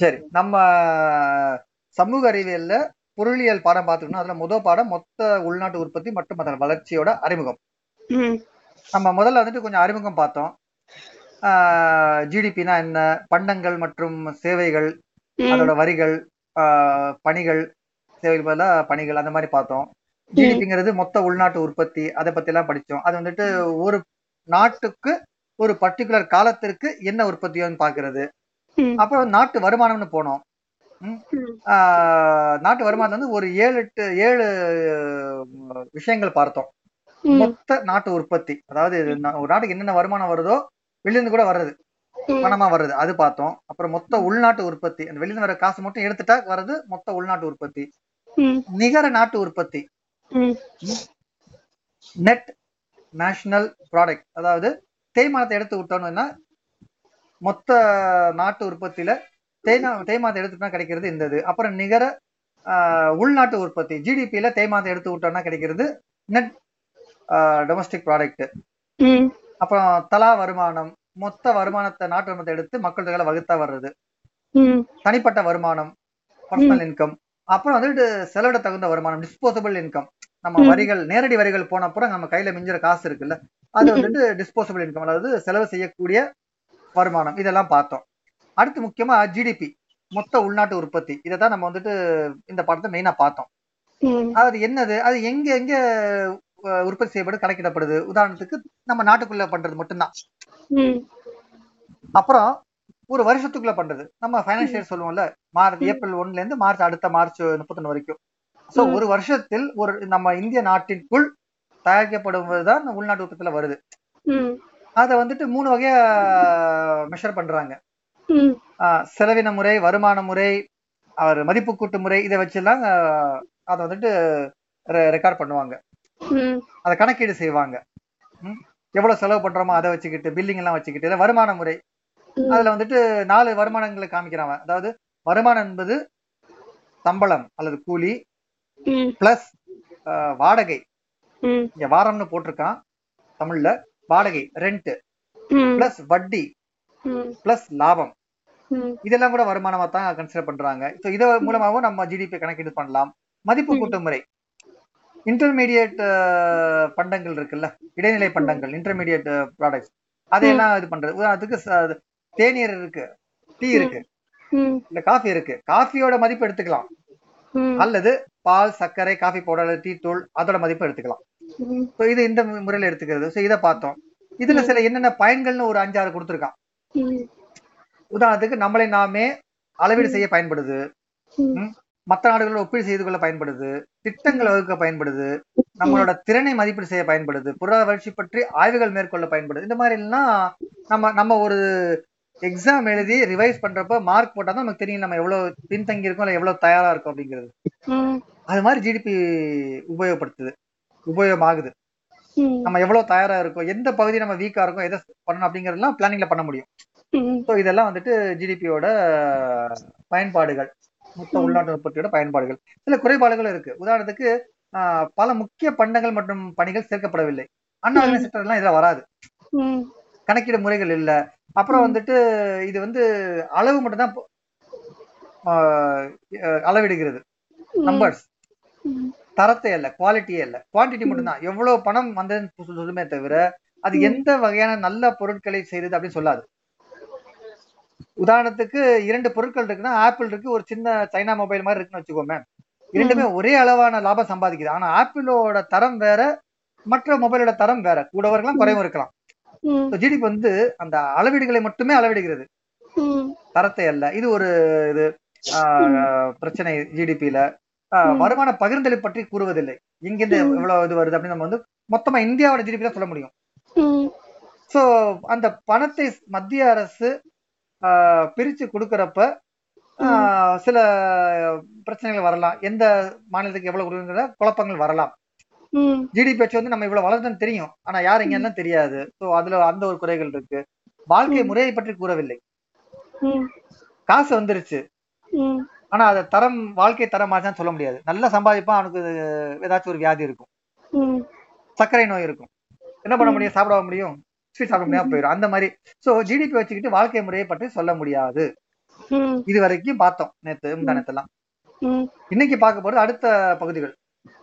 சரி நம்ம சமூக அறிவியல்ல பொருளியல் பாடம் பார்த்துக்கணும். அதுல முதல் பாடம் மொத்த உள்நாட்டு உற்பத்தி மற்றும் அதன் வளர்ச்சியோட அறிமுகம். நம்ம முதல்ல வந்துட்டு கொஞ்சம் அறிமுகம் பார்த்தோம். ஜிடிபினா என்ன? பண்டங்கள் மற்றும் சேவைகள் அதோட வரிகள் பணிகள் சேவைகள் பதிலா பணிகள் அந்த மாதிரி பார்த்தோம். ஜிடிபிங்கிறது மொத்த உள்நாட்டு உற்பத்தி அதை பத்தி எல்லாம் படிச்சோம் அது வந்துட்டு ஒரு நாட்டுக்கு ஒரு பர்டிகுலர் காலத்திற்கு என்ன உற்பத்தியோன்னு பாக்குறது அப்புறம் நாட்டு வருமானம்னு போனோம். நாட்டு வருமானம் வந்து ஒரு ஏழு எட்டு ஏழு விஷயங்கள் பார்த்தோம். மொத்த நாட்டு உற்பத்தி. அதாவது ஒரு நாட்டுக்கு என்னென்ன வருமானம் வருதோ வெளியிருந்து கூட வர்றது. பணமா வர்றது அது பார்த்தோம். அப்புறம் மொத்த உள்நாட்டு உற்பத்தி. அந்த வெளியிருந்து வர காசு மட்டும் எடுத்துட்டா வர்றது மொத்த உள்நாட்டு உற்பத்தி. நிகர நாட்டு உற்பத்தி. நெட் நேஷனல் ப்ராடக்ட் அதாவது தேய்மானத்தை எடுத்து விட்டோம்னா மொத்த நாட்டு உற்பத்தியில தேய்மா தேய்மானத்தை எடுத்துட்டா கிடைக்கிறது இந்த இது அப்புறம் நிகர உள்நாட்டு உற்பத்தி ஜிடிபியில தேய்மானத்தை எடுத்து விட்டோம்னா கிடைக்கிறது நெட் டொமஸ்டிக் ப்ராடக்ட் அப்புறம் தலா வருமானம் மொத்த வருமானத்தை நாட்டு வருமானத்தை எடுத்து மக்கள் தொகையில வகுத்தா வர்றது. தனிப்பட்ட வருமானம் பர்சனல் இன்கம் அப்புறம் வந்துட்டு செலவிட தகுந்த வருமானம் டிஸ்போசபிள் இன்கம் நம்ம. வரிகள் நேரடி வரிகள் போன அப்புறம் நம்ம கையில மிஞ்சுற காசு இருக்குல்ல அது வந்துட்டு டிஸ்போசபிள் இன்கம் அதாவது செலவு செய்யக்கூடிய வருமானம் இதெல்லாம் பார்த்தோம். அடுத்து முக்கியமா ஜிடிபி மொத்த உள்நாட்டு உற்பத்தி. இதை தான் நம்ம வந்துட்டு இந்த பாடத்தை மெயினா பார்த்தோம். அது என்னது? அது எங்க எங்க உற்பத்தி செய்யப்படு கணக்கிடப்படுது? உதாரணத்துக்கு நம்ம நாட்டுக்குள்ள பண்றது மட்டும்தான். அப்புறம் ஒரு வருஷத்துக்குள்ள பண்றது. நம்ம ஃபைனான்சியல் சொல்லுவோம்ல மார்ச். ஏப்ரல் ஒன்னுல இருந்து மார்ச் அடுத்த மார்ச் முப்பத்தொன்னு வரைக்கும். சோ. ஒரு வருஷத்தில் ஒரு நம்ம இந்திய நாட்டிற்குள் தயாரிக்கப்படுவதுதான் உள்நாட்டு உற்பத்தியில வருது. அதை வந்துட்டு மூணு வகையா மெஷர் பண்றாங்க. செலவின முறை வருமான முறை அவர் மதிப்பு கூட்டு முறை இதை வச்செல்லாம் அதை வந்துட்டு ரெக்கார்ட் பண்ணுவாங்க. அதை கணக்கீடு செய்வாங்க. ம்? எவ்வளவு செலவு பண்றோமோ அதை வச்சுக்கிட்டு பில்லிங் எல்லாம் வச்சுக்கிட்டு இல்ல வருமான முறை. அதுல வந்துட்டு நாலு வருமானங்களை காமிக்கிறாங்க. அதாவது வருமானம் என்பது சம்பளம் அல்லது கூலி பிளஸ் வாடகை. இங்க வாரம்னு போட்டிருக்கான் தமிழ்ல. வாடகை ரெண்ட் பிளஸ் வட்டி பிளஸ் லாபம். இதெல்லாம் கூட வருமானமா தான் கன்சிடர் பண்றாங்க. ஸோ இது மூலமாகவும் நம்ம ஜிடிபி கணக்கீடு பண்ணலாம். மதிப்பு ம். கூட்டு முறை இன்டர்மீடியட் பண்டங்கள் இருக்குல்ல? இடைநிலை பண்டங்கள் இன்டர்மீடியட் ப்ராடக்ட்ஸ் அதையெல்லாம் இது பண்றது. உதாரணத்துக்கு தேநீர் இருக்கு டீ இருக்கு இல்ல காஃபி இருக்கு. காஃபியோட மதிப்பு எடுத்துக்கலாம். அல்லது பால் சர்க்கரை காஃபி பவுடர் டீ தூள் அதோட மதிப்பு எடுத்துக்கலாம். ஸோ இது இந்த முறையில எடுத்துக்கிறது. ஸோ இதை பார்த்தோம். இதுல சில என்னென்ன பயன்கள்னு ஒரு அஞ்சாறு கொடுத்துருக்கான். உதாரணத்துக்கு நம்மளை நாமே அளவீடு. செய்ய பயன்படுது. மற்ற நாடுகளோட ஒப்பீடு செய்து கொள்ள பயன்படுது. திட்டங்கள் வகுக்க பயன்படுது. நம்மளோட திறனை மதிப்பீடு செய்ய பயன்படுது. பொருளாதார வளர்ச்சி பற்றி ஆய்வுகள் மேற்கொள்ள பயன்படுது. இந்த மாதிரி எல்லாம் நம்ம நம்ம ஒரு எக்ஸாம் எழுதி ரிவைஸ் பண்றப்ப மார்க் போட்டா தான் நமக்கு தெரியும் நம்ம எவ்வளவு பின்தங்கி இருக்கோம் இல்ல எவ்வளவு தயாரா இருக்கோம் அப்படிங்கிறது. அது மாதிரி ஜிடிபி உபயோகப்படுத்துது. உபயோகமாகுது. நம்ம எவ்வளவு தயாரா இருக்கோம் எந்த பகுதி நம்ம வீக்கா இருக்கோம் எதை பண்ணணும் அப்படிங்கறதெல்லாம் பிளானிங்ல பண்ண முடியும். ஸோ இதெல்லாம் வந்துட்டு ஜிடிபியோட பயன்பாடுகள் மொத்த உள்நாட்டு உற்பத்தியோட பயன்பாடுகள். சில குறைபாடுகளும் இருக்கு. உதாரணத்துக்கு பல முக்கிய பண்டங்கள் மற்றும் பணிகள் சேர்க்கப்படவில்லை. அன்ஆர்கனைஸ் செக்டர் எல்லாம் இதுல வராது. கணக்கீடு முறைகள் இல்ல. அப்புறம். வந்துட்டு இது வந்து அளவு மட்டும் தான் அளவிடுகிறது. நம்பர்ஸ் தரத்தை அல்ல குவாலிட்டியே இல்ல. குவான்டிட்டி மட்டும்தான். எவ்வளவு பணம் வந்ததுன்னு சொல்லுமே தவிர அது. எந்த வகையான நல்ல பொருட்களை செய்தது அப்படின்னு சொல்லாது. உதாரணத்துக்கு இரண்டு பொருட்கள் இருக்குன்னா ஆப்பிள் இருக்கு ஒரு சின்ன சைனா மொபைல் மாதிரி இருக்குன்னு வச்சுக்கோமே. இரண்டுமே ஒரே அளவான லாபம் சம்பாதிக்குது. ஆனா ஆப்பிளோட தரம் வேற மற்ற மொபைலோட தரம் வேற. கூடவும் இருக்கலாம் குறைவும் இருக்கலாம். ஜிடிபி வந்து அந்த அளவீடுகளை மட்டுமே அளவிடுகிறது. தரத்தை அல்ல இது ஒரு இது பிரச்சனை ஜிடிபியில. வருமான பகிர்ந்தலை பற்றி கூறுவதில்லை. எங்கிருந்து. எவ்வளவு இது வருது அப்படின்னு நம்ம வந்து மொத்தமா இந்தியாவோட ஜிடிபி தான் சொல்ல முடியும். சோ அந்த பணத்தை மத்திய அரசு பிரிச்சு கொடுக்கறப்ப சில பிரச்சனைகள் வரலாம். எந்த மாநிலத்துக்கு எவ்வளவு கொடுக்குங்கிற குழப்பங்கள் வரலாம். ஜிடிபி வந்து நம்ம இவ்வளவு வளர்ந்தோம்னு தெரியும். ஆனா யார் எங்கெல்லாம் தெரியாது. சோ அதுல அந்த ஒரு குறைகள் இருக்கு. வாழ்க்கை. முறையை பற்றி கூறவில்லை. காசு வந்துருச்சு. ஆனா அதை தரம் வாழ்க்கை தரம் மாச்சான்னு சொல்ல முடியாது. நல்லா சம்பாதிப்பான் அவனுக்கு ஏதாச்சும் ஒரு வியாதி இருக்கும். சர்க்கரை நோய் இருக்கும். என்ன பண்ண. முடியும்? சாப்பிட முடியும். ஸ்வீட் சாப்பிட முடியாம போயிடும் அந்த மாதிரி. சோ ஜிடிபி வச்சுக்கிட்டு வாழ்க்கை முறையை பற்றி சொல்ல முடியாது. இது வரைக்கும் பார்த்தோம் நேத்து முந்தானத்தெல்லாம் இன்னைக்கு பார்க்க போறது அடுத்த பகுதிகள்.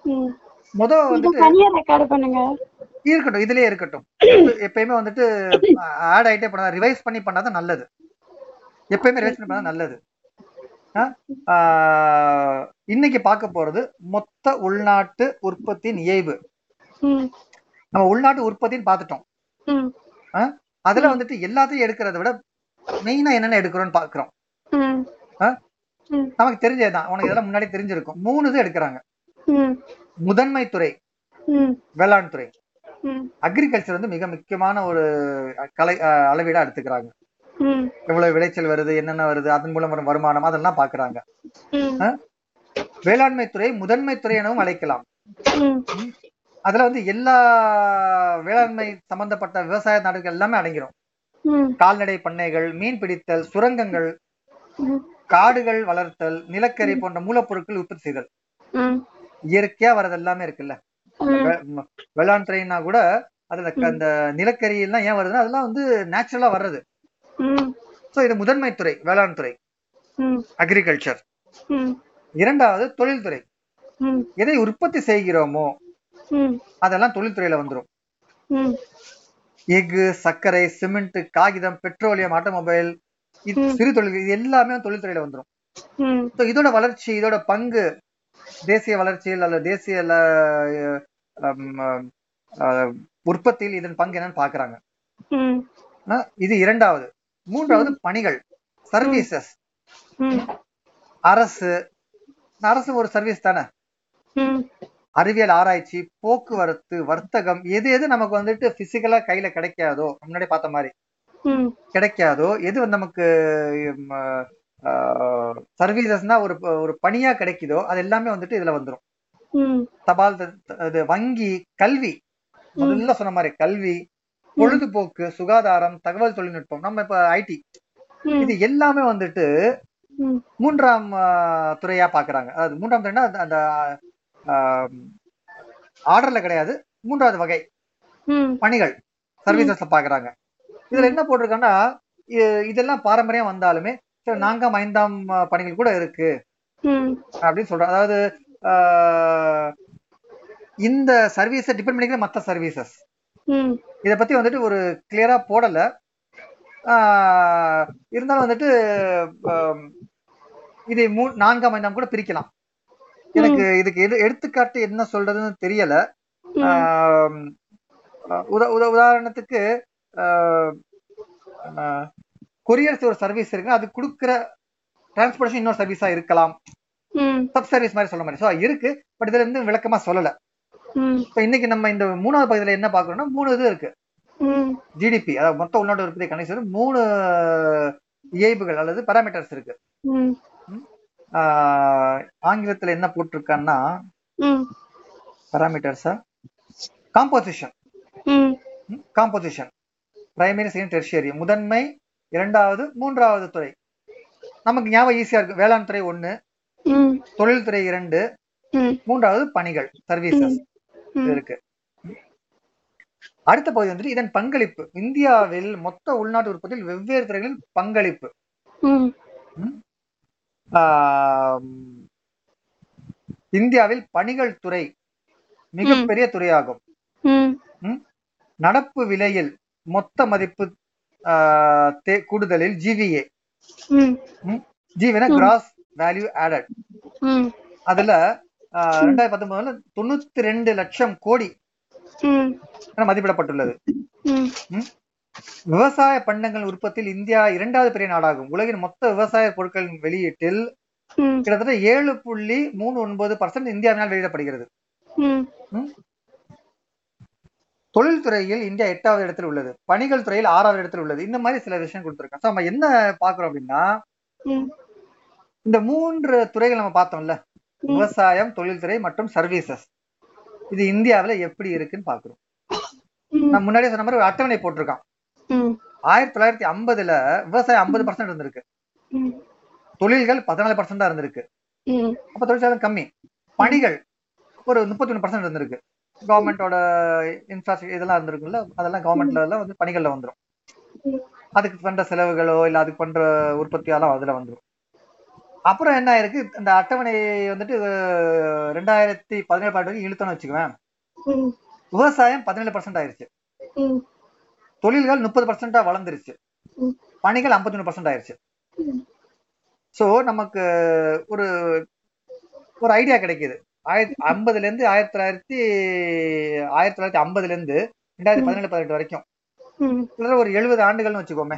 ம். முதல் இது வந்துட்டு இருக்கட்டும் இதுலயே இருக்கட்டும். எப்ப- எப்பயுமே வந்துட்டு ஆட் ஆயிட்டே பண்ணா ரிவைஸ் பண்ணி பண்ணாதான் நல்லது. எப்பயுமே ரிவைஸ் பண்ணி பண்ணா நல்லது. இன்னைக்கு பார்க்க போறது மொத்த உள்நாட்டு உற்பத்தியின் இயைபு. ம். நம்ம உள்நாட்டு உற்பத்தின்னு பார்த்துட்டோம்? அதுல வந்துட்டு எல்லாத்தையும் எடுக்கிறத விட மெயினா என்னென்ன எடுக்கிறோம்னு பாக்குறோம் நமக்கு தெரிஞ்சதுதான். உனக்கு இதெல்லாம் முன்னாடி தெரிஞ்சிருக்கும். மூணு இது எடுக்கிறாங்க முதன்மை துறை வேளாண் துறை. அக்ரிகல்ச்சர் வந்து மிக முக்கியமான ஒரு கலை அளவீடா எடுத்துக்கிறாங்க. எவ்வளவு விளைச்சல் வருது என்னென்ன வருது அதன் மூலம் வரும் வருமானம் அதெல்லாம் பாக்குறாங்க? வேளாண்மை துறை முதன்மை துறை எனவும் அழைக்கலாம். அதுல வந்து எல்லா வேளாண்மை சம்பந்தப்பட்ட விவசாய நாடுகள் எல்லாமே அடங்கிரும். கால்நடை பண்ணைகள் மீன் பிடித்தல் சுரங்கங்கள் காடுகள் வளர்த்தல் நிலக்கரி போன்ற மூலப்பொருட்கள் உற்பத்தி செய்தல். இயற்கையா வர்றது எல்லாமே இருக்குல்ல. வேளாண் துறைனா கூட அதுல க- அந்த நிலக்கரி எல்லாம் ஏன் வருதுன்னா அதெல்லாம் வந்து நேச்சுரலா வர்றது. சோ இது முதன்மை துறை வேளாண் துறை. அக்ரிகல்ச்சர் இரண்டாவது தொழில்துறை. எதை உற்பத்தி செய்கிறோமோ அதெல்லாம் தொழில்துறையில வந்துரும். ம். எஃகு சர்க்கரை சிமெண்ட் காகிதம் பெட்ரோலியம் ஆட்டோமொபைல் இது. சிறு தொழில் இது எல்லாமே தொழில்துறையில வந்துரும். ம். So இதோட வளர்ச்சி இதோட பங்கு தேசிய வளர்ச்சியில் அல்லது தேசிய உற்பத்தியில் இதன் பங்கு என்னன்னு பாக்குறாங்க. இது இரண்டாவது. மூன்றாவது பணிகள் சர்வீசஸ் அரசு அரசு ஒரு சர்வீஸ் தானே? அறிவியல் ஆராய்ச்சி போக்குவரத்து வர்த்தகம் எது எது நமக்கு வந்துட்டு பிசிக்கலா கையில கிடைக்காதோ முன்னாடி பார்த்த மாதிரி கிடைக்காதோ எது நமக்கு சர்வீசஸ்னா ஒரு ஒரு பணியா கிடைக்குதோ அது எல்லாமே வந்துட்டு இதுல வந்துரும். ம். தபால் இது வங்கி கல்வி. முதல்ல சொன்ன மாதிரி கல்வி பொழுதுபோக்கு சுகாதாரம் தகவல் தொழில்நுட்பம் நம்ம இப்ப ஐடி இது எல்லாமே வந்துட்டு மூன்றாம் துறையா பாக்குறாங்க. அதாவது மூன்றாம் துறைனா அந்த- ஆர்டர்ல கிடையாது. மூன்றாவது வகை பணிகள் சர்வீசஸ்ல பாக்குறாங்க. இதுல என்ன போட்டிருக்காங்கன்னா இதெல்லாம் பாரம்பரியம் வந்தாலுமே நான்காம் ஐந்தாம் பணிகள் கூட இருக்கு. அப்படின்னு சொல்றாங்க அதாவது இந்த சர்வீஸை டிபெண்ட் பண்ணிக்கிற மற்ற சர்வீசஸ். இதை பத்தி வந்துட்டு ஒரு கிளியரா போடல. ஆஹ், இருந்தாலும் வந்துட்டு இதை மூ நான்காம் ஐந்தாம் கூட பிரிக்கலாம். எனக்கு இதுக்கு எடு எடுத்துக்காட்டு என்ன சொல்றதுன்னு தெரியல. உத உத உதாரணத்துக்கு கொரியர்ஸ் ஒரு சர்வீஸ் இருக்கு அது கொடுக்குற டிரான்ஸ்போர்டேஷன் இன்னொரு சர்வீஸா இருக்கலாம். சப் சர்வீஸ் மாதிரி சொல்ல மாதிரி. ஸோ இருக்கு பட் இதுல இருந்து விளக்கமா சொல்லல. இப்போ இன்னைக்கு நம்ம இந்த மூணாவது பகுதியில என்ன பார்க்கறோம்னா மூணு இது இருக்கு. ஜிடிபி அதாவது மொத்த உள்நாட்டு உற்பத்தி கணிசம் மூணு இயைபுகள் அல்லது பாராமீட்டர்ஸ் இருக்கு. ஆங்கிலத்துல என்ன போட்டிருக்கான்னா பாராமீட்டர்ஸா composition composition primary second tertiary முதன்மை இரண்டாவது மூன்றாவது துறை. நமக்கு ஞாபகம் ஈஸியா இருக்கு. வேளாண் துறை ஒண்ணு ம். தொழில்துறை இரண்டு மூன்றாவது பணிகள் சர்வீசஸ் இருக்கு. அடுத்த பகுதி வந்துட்டு இதன் பங்களிப்பு. இந்தியாவில் மொத்த உள்நாட்டு உற்பத்தியில் வெவ்வேறு துறைகளில் பங்களிப்பு. இந்தியாவில் பணிகள் துறை மிகப்பெரிய துறையாகும். நடப்பு விலையில் மொத்த மதிப்பு கூடுதலில் ஜிவிஏ ஜிவினா. கிராஸ் வேல்யூ ஆடட் அதுல ரெண்டாயிரத்தி பத்தொன்பதுல தொண்ணூத்தி ரெண்டு லட்சம் கோடி மதிப்பிடப்பட்டுள்ளது. விவசாய பண்டங்கள் உற்பத்தியில் இந்தியா இரண்டாவது பெரிய நாடாகும். உலகின் மொத்த விவசாய பொருட்களின் வெளியீட்டில் கிட்டத்தட்ட ஏழு புள்ளி மூணு ஒன்பது பர்சன்ட் இந்தியாவினால் வெளியிடப்படுகிறது. தொழில்துறையில் இந்தியா எட்டாவது இடத்தில் உள்ளது. பணிகள் துறையில் ஆறாவது இடத்தில் உள்ளது. இந்த மாதிரி சில விஷயம் கொடுத்துருக்கோம் நம்ம என்ன பாக்குறோம் அப்படின்னா இந்த மூன்று துறைகள் நம்ம பார்த்தோம்ல. விவசாயம் தொழில்துறை மற்றும் சர்வீசஸ் இது இந்தியாவுல எப்படி இருக்குன்னு பாக்குறோம் நான் முன்னாடியே சொன்ன மாதிரி ஒரு அட்டவணை போட்டிருக்கான். ஆயிரத்தி தொள்ளாயிரத்தி ஐம்பதுல விவசாயம் ஐம்பது பர்சன்ட் இருந்திருக்கு. தொழில்கள் பதினாலு பர்சன்டா இருந்திருக்கு. அப்ப தொழிற்சாலை கம்மி. பணிகள் ஒரு முப்பத்தி ஒன்று பர்சன்ட் இருந்திருக்கு கவர்மெண்டோட இன்ஃப்ராஸ்ட்ரக்சர் இதெல்லாம் இருந்திருக்குல்ல அதெல்லாம் கவர்மெண்ட்ல எல்லாம் வந்து பணிகள்ல வந்துரும். அதுக்கு பண்ற செலவுகளோ இல்ல அதுக்கு பண்ற உற்பத்தியாலும் அதுல வந்துடும் அப்புறம் என்ன ஆயிருக்கு இந்த அட்டவணை வந்துட்டு ரெண்டாயிரத்தி பதினேழு பாட்டு வரைக்கும் இழுத்தோம்னு வச்சுக்குவேன். விவசாயம் பதினேழு பர்சன்ட் ஆயிருச்சு. தொழில்கள் முப்பது பர்சன்டா வளர்ந்துருச்சு. பணிகள் 53% பர்சன்ட் ஆயிருச்சு. சோ நமக்கு ஒரு ஒரு ஐடியா கிடைக்குது. ஆயிரத்தி ஐம்பதுல இருந்து ஆயிரத்தி தொள்ளாயிரத்தி ஆயிரத்தி தொள்ளாயிரத்தி ஐம்பதுல இருந்து ரெண்டாயிரத்தி பதினேழு பதினெட்டு வரைக்கும். ஒரு எழுபது ஆண்டுகள்னு வச்சுக்கோமே.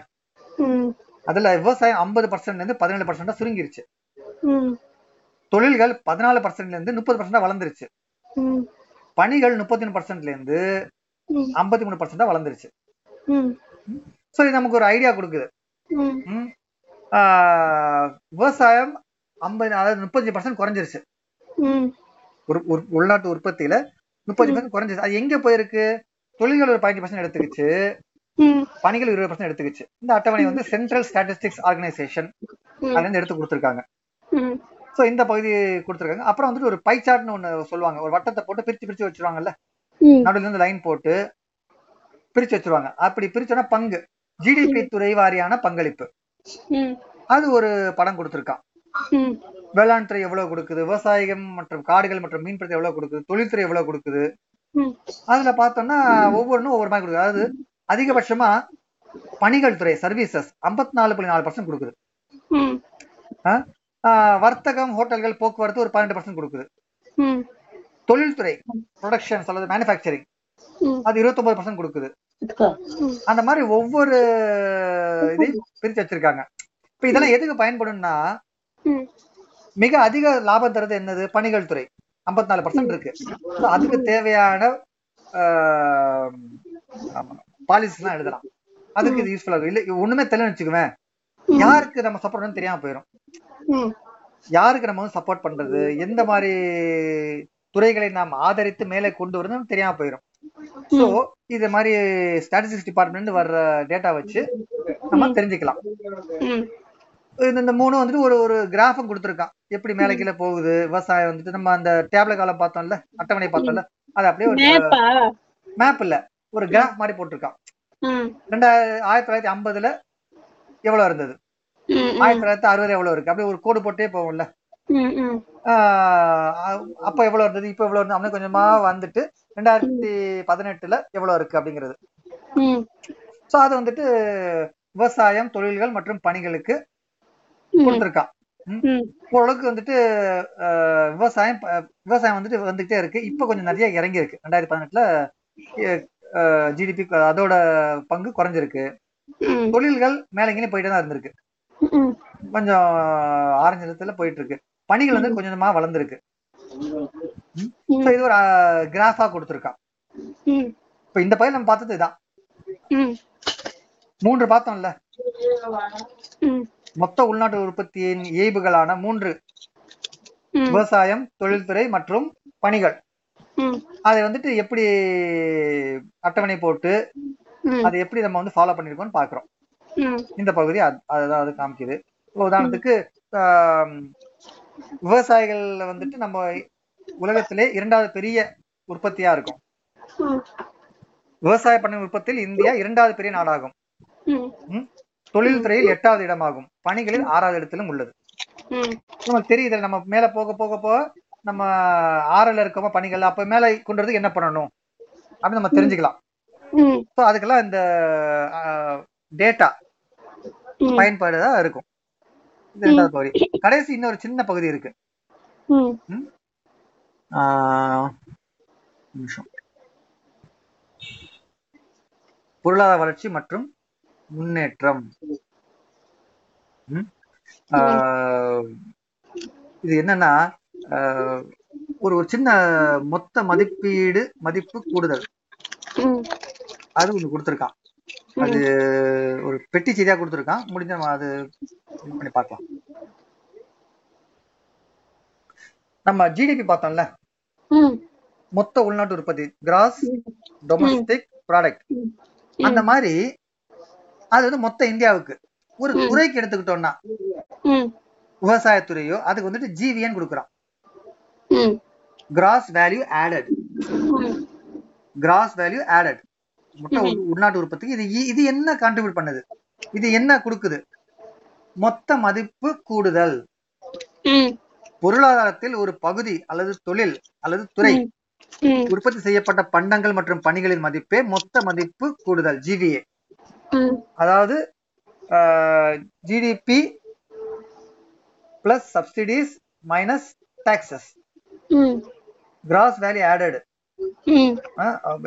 அதுல விவசாயம் ஐம்பது பர்சன்ட்ல இருந்து பதினேழு பர்சன்டா சுருங்கிருச்சு. தொழில்கள் பதினாலு பர்சன்ட்ல இருந்து முப்பது பர்சன்டா வளர்ந்துருச்சு. பணிகள் முப்பத்தி மூணு பர்சன்ட்ல இருந்து ஐம்பத்தி மூணு பர்சன்டா வளர்ந்துருச்சு. சோ இது நமக்கு ஒரு ஐடியா கொடுக்குது. விவசாயம் ஐம்பது அதாவது முப்பத்தஞ்சு பர்சன்ட் குறைஞ்சிருச்சு. உள்நாட்டு உற்பத்தியில முப்பத்தஞ்சு பர்சன்ட் குறைஞ்சிருச்சு. அது எங்க போயிருக்கு? தொழில்கள் ஒரு பதினஞ்சு பர்சன்ட் எடுத்துக்கிச்சு. பணிகள் இருபது பர்சன்ட் எடுத்துக்கிச்சு. இந்த அட்டவணை வந்து சென்ட்ரல் ஸ்டாட்டிஸ்டிக்ஸ் ஆர்கனைசேஷன் அதுல இருந்து எடுத்து கொடுத்துருக்காங்க. சோ இந்த பகுதி கொடுத்துருக்காங்க. அப்புறம் வந்துட்டு ஒரு பை சார்ட்னு ஒண்ணு சொல்லுவாங்க. ஒரு வட்டத்தை போட்டு பிரிச்சு பிரிச்சு வச்சிருவாங்கல்ல? நடுவுல இருந்து லைன் போட்டு பிரிச்சு வச்சிருவாங்க. அப்படி பிரிச்சோன்னா பங்கு. ஜிடிபி துறை வாரியான பங்களிப்பு. அது ஒரு படம் கொடுத்துருக்கான். வேளாண் துறை எவ்வளவு கொடுக்குது? விவசாயம் மற்றும் காடுகள் மற்றும் மீன்பிடித்தல் எவ்வளவு கொடுக்குது? தொழில்துறை எவ்வளவு கொடுக்குது? அதுல பார்த்தோம்னா ஒவ்வொன்றும் ஒவ்வொரு மாதிரி கொடுக்குது. அதாவது அதிகபட்சமா பணிகள் துறை சர்வீசஸ் 54.4% நாலு புள்ளி நாலு பர்சன்ட் கொடுக்குது. வர்த்தகம் ஹோட்டல்கள் போக்குவரத்து ஒரு பன்னெண்டு பர்சன்ட் கொடுக்குது. ம். தொழில்துறை ப்ரொடக்ஷன் அல்லது மேனுஃபேக்சரிங் அது 29% பர்சன்ட் கொடுக்குது. அந்த மாதிரி ஒவ்வொரு இதையும் பிரிச்சு வச்சிருக்காங்க. இப்ப இதெல்லாம் எதுக்கு பயன்படும்னா ம். மிக அதிக லாபம் தருது என்னது? பணிகள் துறை. 54% நாலு பர்சன்ட் இருக்கு. அதுக்கு தேவையான பாலிசிஸ் எல்லாம் எழுதலாம். அதுக்கு இது யூஸ்ஃபுல்லா இருக்கும். இல்ல ஒண்ணுமே தெரியலன்னு வச்சுக்குவேன் யாருக்கு நம்ம சப்போர்ட் தெரியாம போயிடும் யாருக்கு நம்ம வந்து சப்போர்ட் பண்றது? எந்த மாதிரி துறைகளை நாம் ஆதரித்து மேலே கொண்டு வரணும் தெரியாம போயிடும் சோ இது மாதிரி ஸ்டாட்டிஸ்டிக்ஸ் டிபார்ட்மெண்ட் வர்ற டேட்டா வச்சு நம்ம தெரிஞ்சுக்கலாம். இந்த இந்த மூணு வந்துட்டு ஒரு ஒரு கிராஃபும் கொடுத்துருக்கான். எப்படி மேலே கீழே போகுது? விவசாயம் வந்துட்டு நம்ம அந்த டேப்ல காலம் பார்த்தோம்ல அட்டவணை பார்த்தோம்ல அது அப்படியே ஒரு மேப் இல்ல. ஒரு கிராஃப் மாதிரி போட்டிருக்கான். ம். ரெண்டாயிரம் ஆயிரத்தி தொள்ளாயிரத்தி ஐம்பதுல எவ்வளவு இருந்தது? ஆயிரத்தி தொள்ளாயிரத்தி அறுபது எவ்வளவு இருக்கு? அப்படியே ஒரு கோடு போட்டே போவோம்ல. அப்ப எவ்வளவு இருந்தது? இப்ப எவ்வளவு இருந்தது? அப்படின்னு கொஞ்சமா வந்துட்டு ரெண்டாயிரத்தி பதினெட்டுல எவ்வளவு இருக்கு அப்படிங்கிறது. சோ அது வந்துட்டு விவசாயம் தொழில்கள் மற்றும் பணிகளுக்கு கொடுத்துருக்கான். ஓரளவுக்கு வந்துட்டு விவசாயம் விவசாயம் வந்துட்டு வந்துகிட்டே இருக்கு. இப்ப கொஞ்சம் நிறைய இறங்கி இருக்கு ரெண்டாயிரத்தி பதினெட்டுல ஜிடிபி அதோட பங்கு குறைஞ்சிருக்கு. தொழில்கள் மேல இங்கே போயிட்டே தான் இருந்திருக்கு. கொஞ்சம் ஆரஞ்சு நிறத்துல போயிட்டு இருக்கு பணிகள் வந்து கொஞ்சம் கொஞ்சமா வளர்ந்துருக்கு. So இது ஒரு கிராஃபா கொடுத்துருக்கான். இப்ப இந்த பயிர் நம்ம பார்த்தது இதான். மூன்று பார்த்தோம்ல. மொத்த உள்நாட்டு உற்பத்தியின் இயல்புகளான மூன்று. விவசாயம் தொழில்துறை மற்றும் பணிகள். அதை வந்துட்டு எப்படி அட்டவணை போட்டு அதை எப்படி நம்ம வந்து ஃபாலோ பண்ணிருக்கோம்னு பாக்குறோம் இந்த பகுதி அது- அதுதான் அது காமிக்குது. உதாரணத்துக்கு விவசாயிகள் வந்துட்டு நம்ம உலகத்திலே இரண்டாவது பெரிய உற்பத்தியா இருக்கும். விவசாய பண்ணை உற்பத்தியில் இந்தியா இரண்டாவது பெரிய நாடாகும்? தொழில்துறையில் எட்டாவது இடமாகும். பணிகளில் ஆறாவது இடத்திலும் உள்ளது. நமக்கு தெரியுது நம்ம மேல போக போக போக நம்ம ஆறுல இருக்கோமா பணிகள் அப்ப மேல கொண்டு வரதுக்கு என்ன பண்ணணும்? அப்படின்னு நம்ம தெரிஞ்சுக்கலாம். ஸோ அதுக்கெல்லாம் இந்த டேட்டா ம். பயன்பாடுதா இருக்கும். இது ரெண்டாவது பகுதி. கடைசி இன்னொரு சின்ன பகுதி இருக்கு. நிமிஷம். பொருளாதார வளர்ச்சி மற்றும் முன்னேற்றம். இது என்னன்னா ஒரு ஒரு சின்ன மொத்த மதிப்பீடு மதிப்பு கூடுதல். அது ஒண்ணு கொடுத்துருக்கான். அது ஒரு பெட்டி செய்தியா கொடுத்துருக்கான். முடிஞ்ச நம்ம அது பண்ணி பார்க்கலாம். நம்ம ஜிடிபி பார்த்தோம்ல? மொத்த உள்நாட்டு உற்பத்தி கிராஸ் டொமஸ்டிக் ப்ராடக்ட் அந்த மாதிரி அது வந்து மொத்த இந்தியாவுக்கு. ஒரு துறைக்கு எடுத்துக்கிட்டோம்னா விவசாயத்துறையோ அதுக்கு வந்துட்டு ஜிவிஎன் கொடுக்குறான். Gross value added gross value added மொத்த உள்- உள்நாட்டு உற்பத்திக்கு இது இது என்ன கான்ட்ரிபியூட் பண்ணுது? இது என்ன கொடுக்குது? மொத்த மதிப்பு கூடுதல். ம் பொருளாதாரத்தில் ஒரு பகுதி அல்லது தொழில் அல்லது துறை. ம் உற்பத்தி செய்யப்பட்ட பண்டங்கள் மற்றும் பணிகளின் மதிப்பே மொத்த மதிப்பு கூடுதல் ஜிவிஏ ம் அதாவது GDP plus subsidies minus taxes gross value added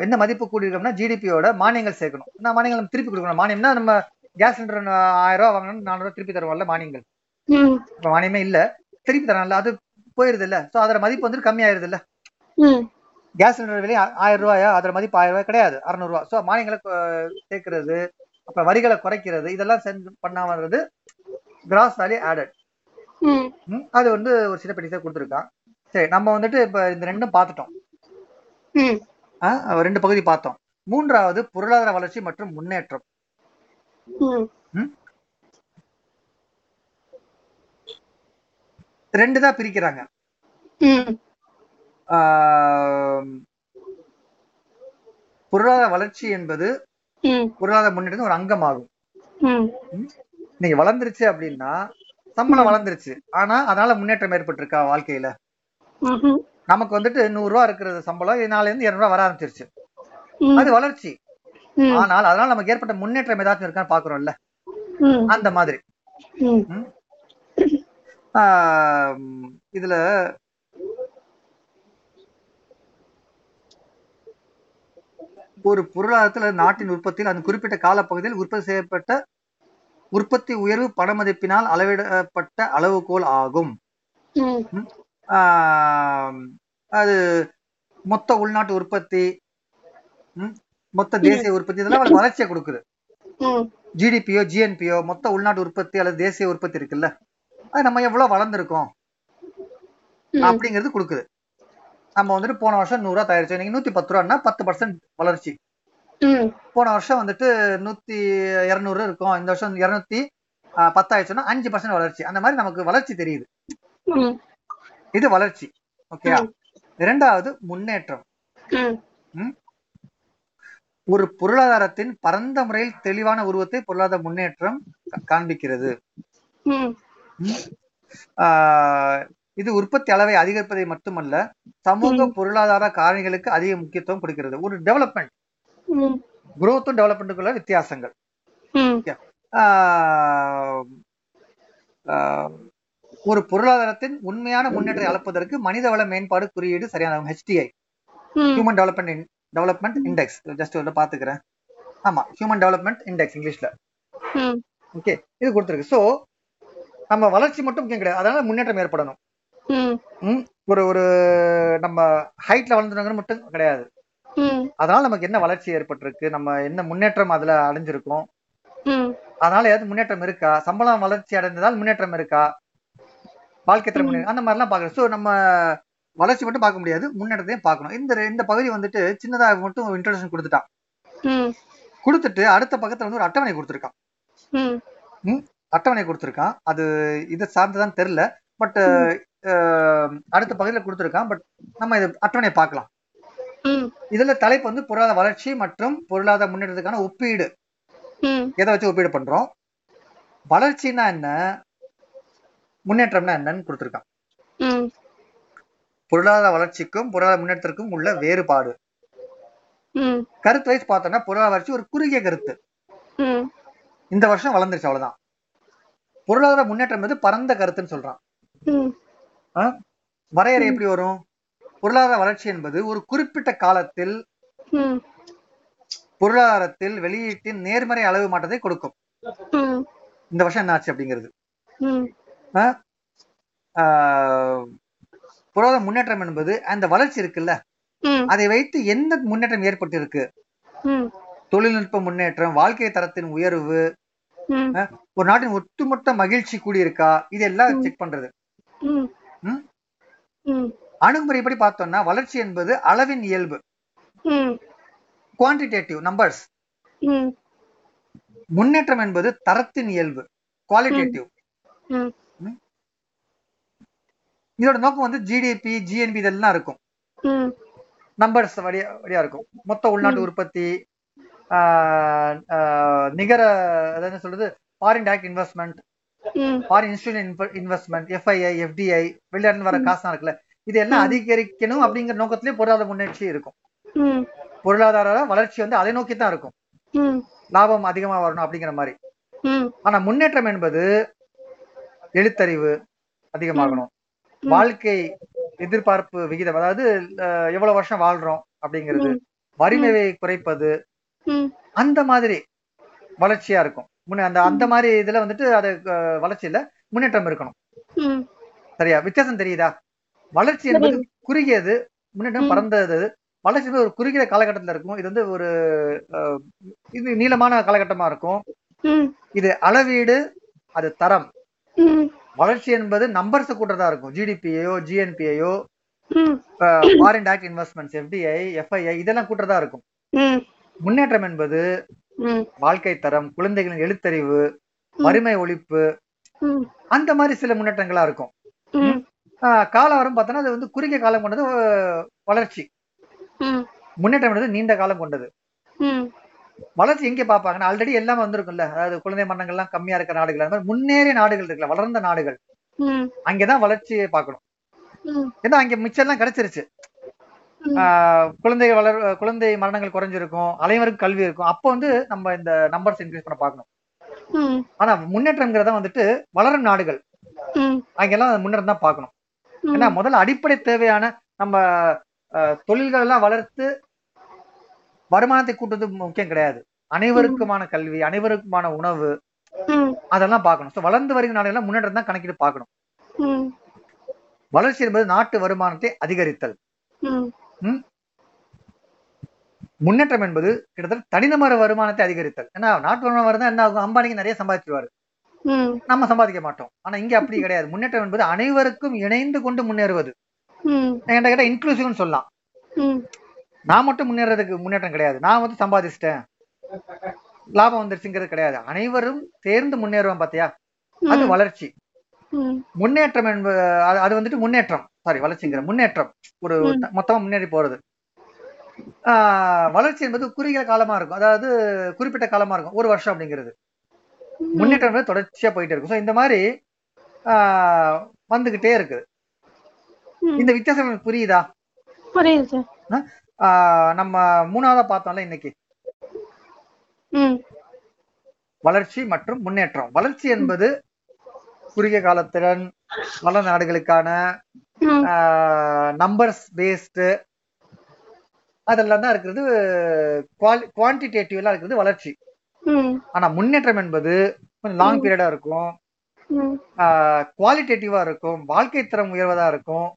என்ன மதிப்பு கூடியிருக்கோம்னா ஜிடிபியோட மானியங்கள் சேர்க்கணும். நான் மானியங்கள் நம்ம திருப்பி கொடுக்கணும்? மானியம்னா நம்ம கேஸ் சிலிண்டர் ஆயிரம் ரூபாய் வாங்கணும் நானூறு ரூபாய் திருப்பி தருவோம்ல மானியங்கள். இப்ப மானியமே இல்ல. திருப்பி தரல அது போயிருது இல்ல சோ அதோட மதிப்பு வந்து கம்மியாயிருது இல்ல கேஸ் சிலிண்டர் விலை ஆயிரம் ரூபாயா? அதோட மதிப்பு ஆயிரம் ரூபாய் கிடையாது. அறுநூறு ரூபாய் ஸோ மானியங்களை சேர்க்கிறது அப்புறம் வரிகளை குறைக்கிறது இதெல்லாம் செஞ்சு பண்ணா வர்றது கிராஸ் வேல்யூ ஆடட் அது வந்து ஒரு சின்ன பெட்டிஸா கொடுத்துருக்கான். சரி நம்ம வந்துட்டு இப்ப இந்த ரெண்டும் பார்த்துட்டோம். ரெண்டு பகுதி பார்த்தோம். மூன்றாவது பொருளாதார வளர்ச்சி மற்றும் முன்னேற்றம். ரெண்டு தான் பிரிக்கிறாங்க. பொருளாதார வளர்ச்சி என்பது பொருளாதார முன்னேற்றத்தின் ஒரு அங்கமாகும். நீங்க வளர்ந்துருச்சு அப்படின்னா சம்பளம் வளர்ந்துருச்சு. ஆனா அதனால முன்னேற்றம் ஏற்பட்டிருக்கா வாழ்க்கையில. நமக்கு வந்துட்டு நூறு ரூபா இருக்கிறது சம்பளம் இது நாளைல இருந்து இருநூறு வர ஆரம்பிச்சிருச்சு. அது வளர்ச்சி. ஆனால் அதனால நமக்கு ஏற்பட்ட முன்னேற்றம் ஏதாச்சும் இருக்கான்னு பாக்குறோம்ல அந்த மாதிரி. இதுல ஒரு பொருளாதாரத்துல நாட்டின் உற்பத்தியில் அந்த குறிப்பிட்ட காலப்பகுதியில் உற்பத்தி செய்யப்பட்ட உற்பத்தி உயர்வு பண மதிப்பினால் அளவிடப்பட்ட அளவுகோல் ஆகும். அது மொத்த உள்நாட்டு உற்பத்தி மொத்த தேசிய உற்பத்தி இதெல்லாம் அவளுக்கு வளர்ச்சியை கொடுக்குது. ஜிடிபியோ ஜிஎன்பியோ மொத்த உள்நாட்டு உற்பத்தி அல்லது தேசிய உற்பத்தி இருக்குல்ல அது நம்ம எவ்வளவு வளர்ந்துருக்கோம். அப்படிங்கிறது கொடுக்குது. நம்ம வந்துட்டு போன வருஷம் நூறு ரூபா தயாரிச்சோம். நீங்க நூத்தி பத்து ரூபான்னா பத்து பர்சன்ட் வளர்ச்சி. போன வருஷம் வந்துட்டு நூத்தி இருநூறு இருக்கும். இந்த வருஷம் இருநூத்தி பத்தாயிடுச்சுன்னா அஞ்சு பர்சன்ட் வளர்ச்சி. அந்த மாதிரி நமக்கு வளர்ச்சி தெரியுது. இது வளர்ச்சி. ஓகே ம். இரண்டாவது முன்னேற்றம். ஒரு பொருளாதாரத்தின் பரந்த முறையில் தெளிவான உருவத்தை பொருளாதார முன்னேற்றம் காண்பிக்கிறது. இது உற்பத்தி அளவை அதிகரிப்பதை மட்டுமல்ல சமூக பொருளாதார காரணிகளுக்கு அதிக முக்கியத்துவம் கொடுக்கிறது. ஒரு டெவலப்மெண்ட் குரோத்தும் டெவலப்மெண்ட்டுக்குள்ள வித்தியாசங்கள். ஒரு பொருளாதாரத்தின் உண்மையான முன்னேற்றத்தை அளப்பதற்கு மனிதவள மேம்பாடு குறியீடு சரியான HDI human development development index just வந்து பாத்துக்கிறேன் ஆமா ஹியூமன் டெவலப்மெண்ட் இண்டெக்ஸ் இங்கிலீஷ்ல ஓகே இது கொடுத்துருக்கு. சோ நம்ம வளர்ச்சி மட்டும் முக்கியம் கிடையாது. அதனால முன்னேற்றம் ஏற்படணும். ஒரு ஒரு நம்ம ஹைட்ல வளர்ந்துருங்க மட்டும் கிடையாது. அதனால நமக்கு என்ன வளர்ச்சி ஏற்பட்டிருக்கு? நம்ம என்ன முன்னேற்றம் அதுல அடைஞ்சிருக்கோம்? அதனால ஏதாவது முன்னேற்றம் இருக்கா? சம்பளம் வளர்ச்சி அடைந்ததால் முன்னேற்றம் இருக்கா? வாழ்க்கை முன்னேற்றம் அந்த மாதிரிலாம் பார்க்கணும் ஸோ நம்ம வளர்ச்சி மட்டும் பார்க்க முடியாது. முன்னேற்றத்தையும் பார்க்கணும். இந்த இந்த பகுதி வந்துட்டு சின்னதா மட்டும் இன்ட்ரோடக்ஷன் கொடுத்துட்டான். கொடுத்துட்டு அடுத்த பக்கத்துல வந்து ஒரு அட்டவணை கொடுத்துருக்கான். அட்டவணை கொடுத்துருக்கான். அது இதை சார்ந்துதான் தெரியல. பட் அடுத்த பகுதியில் கொடுத்துருக்கான். பட் நம்ம இது அட்டவணை பார்க்கலாம். இதுல தலைப்பு வந்து பொருளாதார வளர்ச்சி மற்றும் பொருளாதார முன்னேற்றத்துக்கான ஒப்பீடு. எதை வச்சு ஒப்பீடு பண்றோம்? வளர்ச்சின்னா என்ன? முன்னேற்றம்னா என்னன்னு கொடுத்துருக்கான். பொருளாதார வளர்ச்சிக்கும் பொருளாதார முன்னேற்றத்திற்கும் உள்ள வேறுபாடு. கருத்து வைஸ் பார்த்தோம்னா பொருளாதார வளர்ச்சி ஒரு குறுகிய கருத்து. இந்த வருஷம் வளர்ந்துருச்சு அவ்வளவுதான். பொருளாதார முன்னேற்றம் என்பது பரந்த கருத்துன்னு சொல்றான்? வரையறை எப்படி வரும்? பொருளாதார வளர்ச்சி என்பது ஒரு குறிப்பிட்ட காலத்தில் பொருளாதாரத்தில் வெளியீட்டின் நேர்மறை அளவு மாற்றத்தை கொடுக்கும். இந்த வருஷம் என்ன ஆச்சு அப்படிங்கிறது பொருளாதார முன்னேற்றம் என்பது அந்த வளர்ச்சி இருக்குல்ல? அதை வைத்து எந்த முன்னேற்றம் ஏற்பட்டு இருக்கு தொழில்நுட்ப முன்னேற்றம் வாழ்க்கை தரத்தின் உயர்வு ஒரு நாட்டின் ஒட்டுமொத்த மகிழ்ச்சி கூடியிருக்கா? இதெல்லாம் செக் பண்றது. அணுகுமுறைப்படி பார்த்தோம்னா வளர்ச்சி என்பது அளவின் இயல்பு. குவான்டிடேட்டிவ் நம்பர்ஸ் முன்னேற்றம் என்பது தரத்தின் இயல்பு. குவாலிட்டேட்டிவ் இதோட நோக்கம் வந்து ஜிடிபி ஜிஎன்பி இதெல்லாம் இருக்கும். நம்பர்ஸ் வழியா வழியா இருக்கும். மொத்த உள்நாட்டு உற்பத்தி நிகர என்ன சொல்றது? Foreign direct investment foreign institution investment FII FDI வெளிநாட்டு வர ம். காசு இருக்குல்ல இது எல்லாம். அதிகரிக்கணும் அப்படிங்கிற நோக்கத்திலே பொருளாதார முன்னேற்சி இருக்கும். பொருளாதார வளர்ச்சி வந்து அதை நோக்கி தான் இருக்கும். லாபம் அதிகமா வரணும் அப்படிங்கிற மாதிரி. ஆனா முன்னேற்றம் என்பது எழுத்தறிவு அதிகமாகணும். வாழ்க்கை எதிர்பார்ப்பு விகிதம் அதாவது எவ்வளவு வருஷம் வாழ்றோம் அப்படிங்கிறது. வறுமையை குறைப்பது அந்த மாதிரி வளர்ச்சியா இருக்கும். முன்ன அந்த அந்த மாதிரி இதுல வந்துட்டு அது வளர்ச்சியில முன்னேற்றம் இருக்கணும். சரியா? வித்தியாசம் தெரியுதா? வளர்ச்சி என்பது. குறுகியது முன்னேற்றம். பறந்தது வளர்ச்சி ஒரு குறுகிய காலகட்டத்துல இருக்கும். இது வந்து ஒரு இது நீளமான காலகட்டமா இருக்கும். இது அளவீடு அது தரம். வளர்ச்சி என்பது நம்பர்ஸ் கூட்டதா இருக்கும். ஜிடிபியோ ஜிஎன்பியோ ம். Foreign direct investments FDI FII இதெல்லாம் கூட்டதா இருக்கும். முன்னேற்றம் என்பது வாழ்க்கை தரம் குழந்தைகளின் எழுத்தறிவு. வறுமை ஒழிப்பு அந்த மாதிரி சில முன்னேற்றங்களா இருக்கும். ம். ஆஹ் காலம் வரும் பார்த்தோன்னா அது வந்து குறுகிய காலம் கொண்டது வளர்ச்சி. முன்னேற்றம் என்பது நீண்ட காலம் கொண்டது. வளர்ச்சி எங்கே பார்ப்பாங்கன்னா ஆல்ரெடி எல்லாமே வந்திருக்கும்ல. அதாவது குழந்தை மரணங்கள்லாம் கம்மியா இருக்க நாடுகள் அந்த மாதிரி முன்னேறிய நாடுகள் இருக்குல்ல வளர்ந்த நாடுகள். அங்கேதான் வளர்ச்சியை பார்க்கணும். ம். ஏன்னா அங்க மிச்சம் எல்லாம் கிடைச்சிருச்சு குழந்தை வளர் குழந்தை மரணங்கள் குறைஞ்சிருக்கும் அனைவருக்கும் கல்வி இருக்கும். அப்போ வந்து நம்ம இந்த நம்பர்ஸ் இன்க்ரீஸ் பண்ண பார்க்கணும். ம். ஆனா முன்னேற்றம்ங்கிறத வந்துட்டு வளரும் நாடுகள். அங்கெல்லாம் முன்னேற்றம் தான் பார்க்கணும். ஏன்னா முதல்ல அடிப்படை தேவையான நம்ம தொழில்கள் எல்லாம் வளர்த்து வருமானத்தை கூட்டுறது முக்கியம் கிடையாது. அனைவருக்குமான கல்வி அனைவருக்குமான உணவு அதெல்லாம் பார்க்கணும். ஸோ வளர்ந்து வருகிற நாடுகள்லாம் முன்னேற்றம் தான் கணக்கிட்டு பார்க்கணும். வளர்ச்சி என்பது நாட்டு வருமானத்தை அதிகரித்தல். முன்னேற்றம் என்பது கிட்டத்தட்ட தனிநபர் வருமானத்தை அதிகரித்தல். ஏன்னா நாட்டு வருமானம் வருதா என்ன ஆகும்? அம்பானிக்கு நிறைய சம்பாதிச்சிருவாரு. நம்ம சம்பாதிக்க மாட்டோம். ஆனா இங்க அப்படி கிடையாது. முன்னேற்றம் என்பது அனைவருக்கும் இணைந்து கொண்டு முன்னேறுவது. என்கிட்ட கேட்டா இன்க்ளூசிவ்னு சொல்லலாம். நான் மட்டும் முன்னேறதுக்கு முன்னேற்றம் கிடையாது. நான் வந்து சம்பாதிச்சிட்டேன். லாபம் வந்துருச்சுங்கிறது கிடையாது. அனைவரும் சேர்ந்து முன்னேறுவோம் பாத்தியா? அது வளர்ச்சி. முன்னேற்றம் என்பது அது- வந்துட்டு முன்னேற்றம். சாரி வளர்ச்சிங்கிற முன்னேற்றம். ஒரு மொத்தமா முன்னேறி போறது. வளர்ச்சி என்பது குறுகிய காலமா இருக்கும். அதாவது குறிப்பிட்ட காலமா இருக்கும். ஒரு வருஷம் அப்படிங்கிறது. முன்னேற்றம் தொடர்ச்சியா போயிட்டே இருக்கும். ஸோ இந்த மாதிரி வந்துகிட்டே இருக்குது. ம். இந்த வித்தியாசம் புரியுதா? புரியுது நம்ம மூணாவதா பார்த்தோம்ல இன்னைக்கு? வளர்ச்சி மற்றும் முன்னேற்றம். வளர்ச்சி என்பது குறுகிய காலத்திறன் வள நாடுகளுக்கான நம்பர்ஸ் பேஸ்டு அதெல்லாம் தான் இருக்கிறது குவான்டிடேட்டிவ்லாம் இருக்கிறது வளர்ச்சி. ஆனா முன்னேற்றம் என்பது கொஞ்சம் லாங். பீரியடா இருக்கும். குவாலிட்டேட்டிவா இருக்கும். வாழ்க்கை தரம் உயர்வதா இருக்கும்.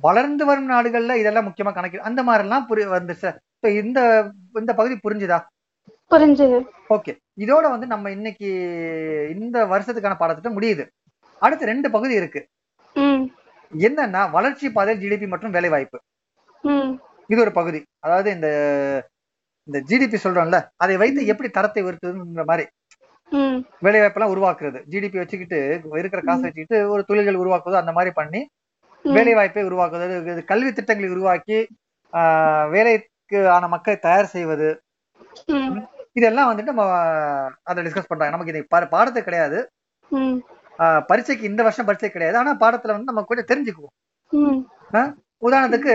வளர்ந்து வரும் நாடுகள்ல இதெல்லாம் முக்கியமா கணக்கு அந்த மாதிரி எல்லாம் புரி வந்துச்சு இப்போ இந்த இந்த பகுதி புரிஞ்சுதா? புரிஞ்சுது. ஓகே. இதோட வந்து நம்ம இன்னைக்கு இந்த வருஷத்துக்கான பாடத்திட்டம் முடியுது. அடுத்து ரெண்டு பகுதி இருக்கு. என்னன்னா வளர்ச்சி பாதை ஜிடிபி மற்றும் வேலைவாய்ப்பு. ம். இது ஒரு பகுதி. அதாவது இந்த இந்த ஜிடிபி சொல்றோம்ல அதை வைத்து எப்படி தரத்தை உயர்த்துதுன்ற மாதிரி. ம். வேலைவாய்ப்பெல்லாம் உருவாக்குறது. ஜிடிபி வச்சுக்கிட்டு இருக்கிற காசை. வச்சுக்கிட்டு ஒரு தொழில்கள் உருவாக்குவது அந்த மாதிரி பண்ணி ம். வேலைவாய்ப்பை உருவாக்குவது கல்வி திட்டங்களை உருவாக்கி வேலைக்கு ஆன மக்களை தயார் செய்வது. இதெல்லாம் வந்துட்டு நம்ம அதை டிஸ்கஸ் பண்றாங்க. நமக்கு இது பாடத்து கிடையாது. பரீட்சைக்கு இந்த வருஷம் பரீட்சை கிடையாது. ஆனா பாடத்துல வந்து நம்ம கொஞ்சம் தெரிஞ்சுக்குவோம். உதாரணத்துக்கு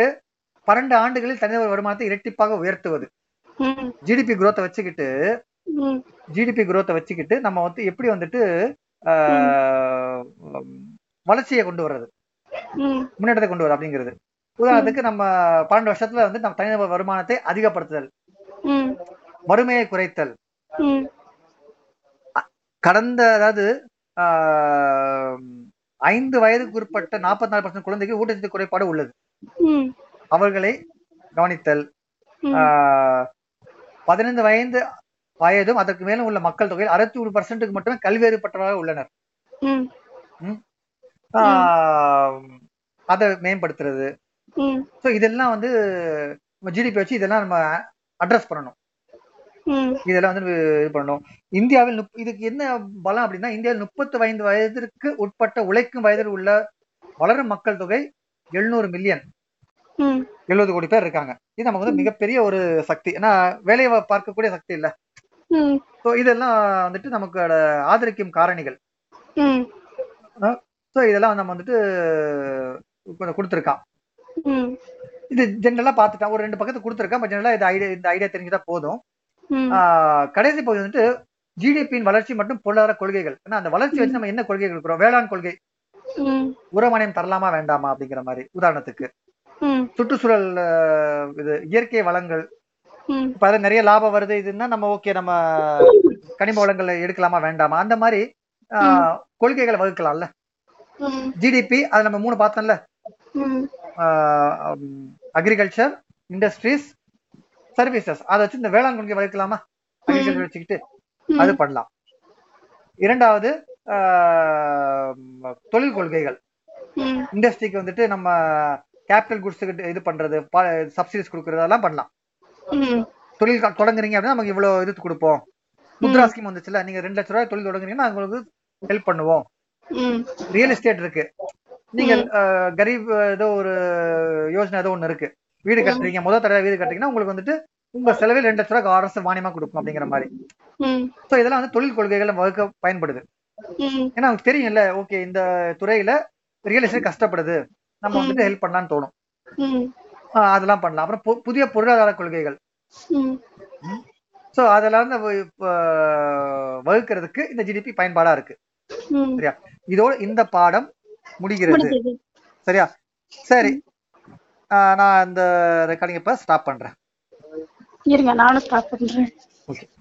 பன்னெண்டு ஆண்டுகளில் தனிநபர் வருமானத்தை இரட்டிப்பாக உயர்த்துவது. ஜிடிபி குரோத்தை வச்சுக்கிட்டு ஜிடிபி குரோத்தை வச்சுக்கிட்டு நம்ம வந்து எப்படி வந்துட்டு வளர்ச்சியை கொண்டு வர்றது? முன்னேற்றத்தை கொண்டு வர அப்படிங்கிறது. உதாரணத்துக்கு நம்ம பன்னெண்டு வருஷத்துல வந்து நம்ம தனிநபர் வருமானத்தை அதிகப்படுத்துதல். வறுமையை குறைத்தல். கடந்த அதாவது ஐந்து வயதுக்கு உட்பட்ட நாற்பத்தி நாலு பர்சன்ட் குழந்தைக்கு ஊட்டச்சத்து குறைபாடு உள்ளது. அவர்களை கவனித்தல். பதினைந்து வயது வயதும் அதற்கு மேலும் உள்ள மக்கள் தொகையில் அறுபத்தி ஒரு பர்சன்ட்டுக்கு மட்டுமே கல்வியறிப்பட்டவர்கள் உள்ளனர். ம். ஆஹ், அதை மேம்படுத்துறது. ஸோ இதெல்லாம் வந்து ஜிடிபி வச்சு இதெல்லாம் நம்ம அட்ரஸ் பண்ணணும். இதெல்லாம் வந்து இது பண்ணணும். இந்தியாவில் இதுக்கு என்ன பலம் அப்படின்னா இந்தியாவில் முப்பத்து ஐந்து வயதிற்கு உட்பட்ட உழைக்கும் வயதில் உள்ள வளரும் மக்கள் தொகை எழுநூறு மில்லியன். எழுபது கோடி பேர் இருக்காங்க. இது நமக்கு வந்து மிகப்பெரிய ஒரு சக்தி. ஏன்னா வேலையை பார்க்கக்கூடிய சக்தி இல்ல. ஸோ இதெல்லாம் வந்துட்டு நமக்கு ஆதரிக்கும் காரணிகள். ஸோ இதெல்லாம் நம்ம வந்துட்டு கொஞ்சம் கொடுத்துருக்கான் இது ஜென்ரலா பார்த்துட்டான் ஒரு ரெண்டு பக்கத்து கொடுத்துருக்கான் பட் ஜென்ரலா இந்த ஐடியா இந்த ஐடியா தெரிஞ்சதா போதும். கடைசி பகுதி வந்துட்டு ஜிடிபியின் வளர்ச்சி மற்றும் பொருளாதார கொள்கைகள். ஏன்னா அந்த வளர்ச்சி வச்சு நம்ம என்ன கொள்கைகள் இருக்கிறோம் வேளாண் கொள்கை. ம். உரமானியம் தரலாமா வேண்டாமா அப்படிங்கிற மாதிரி உதாரணத்துக்கு. சுற்றுச்சூழல் இது இயற்கை வளங்கள். இப்ப அது நிறைய லாபம் வருது. இதுன்னா நம்ம ஓகே நம்ம கனிம வளங்களை எடுக்கலாமா வேண்டாமா? அந்த மாதிரி கொள்கைகளை வகுக்கலாம்ல. ஜிடிபி அது நம்ம மூணு பார்த்தோம்ல. அக்ரிகல்ச்சர் இண்டஸ்ட்ரீஸ் சர்வீசஸ் அதை வச்சு இந்த வேளாண் கொள்கை வகுக்கலாமா? அக்ரிகல்ச்சர் வச்சுக்கிட்டு அது பண்ணலாம். இரண்டாவது தொழில் கொள்கைகள். இண்டஸ்ட்ரிக்கு வந்துட்டு நம்ம கேபிட்டல் குட்ஸுக்கு இது பண்றது சப்சிடிஸ் கொடுக்கறது அதெல்லாம் பண்ணலாம். தொழில் தொடங்குறீங்க அப்படின்னா நமக்கு இவ்வளவு இது கொடுப்போம். முத்ரா ஸ்கீம் வந்துச்சுல நீங்க ரெண்டு லட்ச ரூபாய் தொழில் தொடங்குறீங்கன்னா உங்களுக்கு ஹெல்ப் பண்ணுவோம். ரியல் எஸ்டேட் இருக்கு. நீங்க கரீப் ஏதோ ஒரு யோஜனை ஏதோ ஒண்ணு இருக்கு. வீடு கட்டுறீங்க. முதல் தடவை வீடு கட்டுறீங்கன்னா உங்களுக்கு வந்துட்டு உங்க செலவில் ரெண்டு லட்ச ரூபாய் அரசு மானியமா கொடுக்கும் அப்படிங்கிற மாதிரி. சோ இதெல்லாம் வந்து தொழில் கொள்கைகளை வகுக்க பயன்படுது. ஏன்னா நமக்கு தெரியும்ல ஓகே இந்த துறையில ரியல் எஸ்டேட் கஷ்டப்படுது. நம்ம வந்துட்டு ஹெல்ப் பண்ணலாம்னு தோணும். அதெல்லாம் பண்ணலாம். அப்புறம் புதிய பொருளாதார கொள்கைகள். சோ அதெல்லாம் வகுக்கிறதுக்கு இந்த ஜிடிபி பயன்பாடா இருக்கு. சரியா? இதோட இந்த பாடம் முடிகிறது. சரியா? சரி. நான் இந்த ரெக்கார்டிங் இப்ப ஸ்டாப் பண்றேன். இருங்க நானும் ஸ்டார்ட் பண்றேன். ஓகே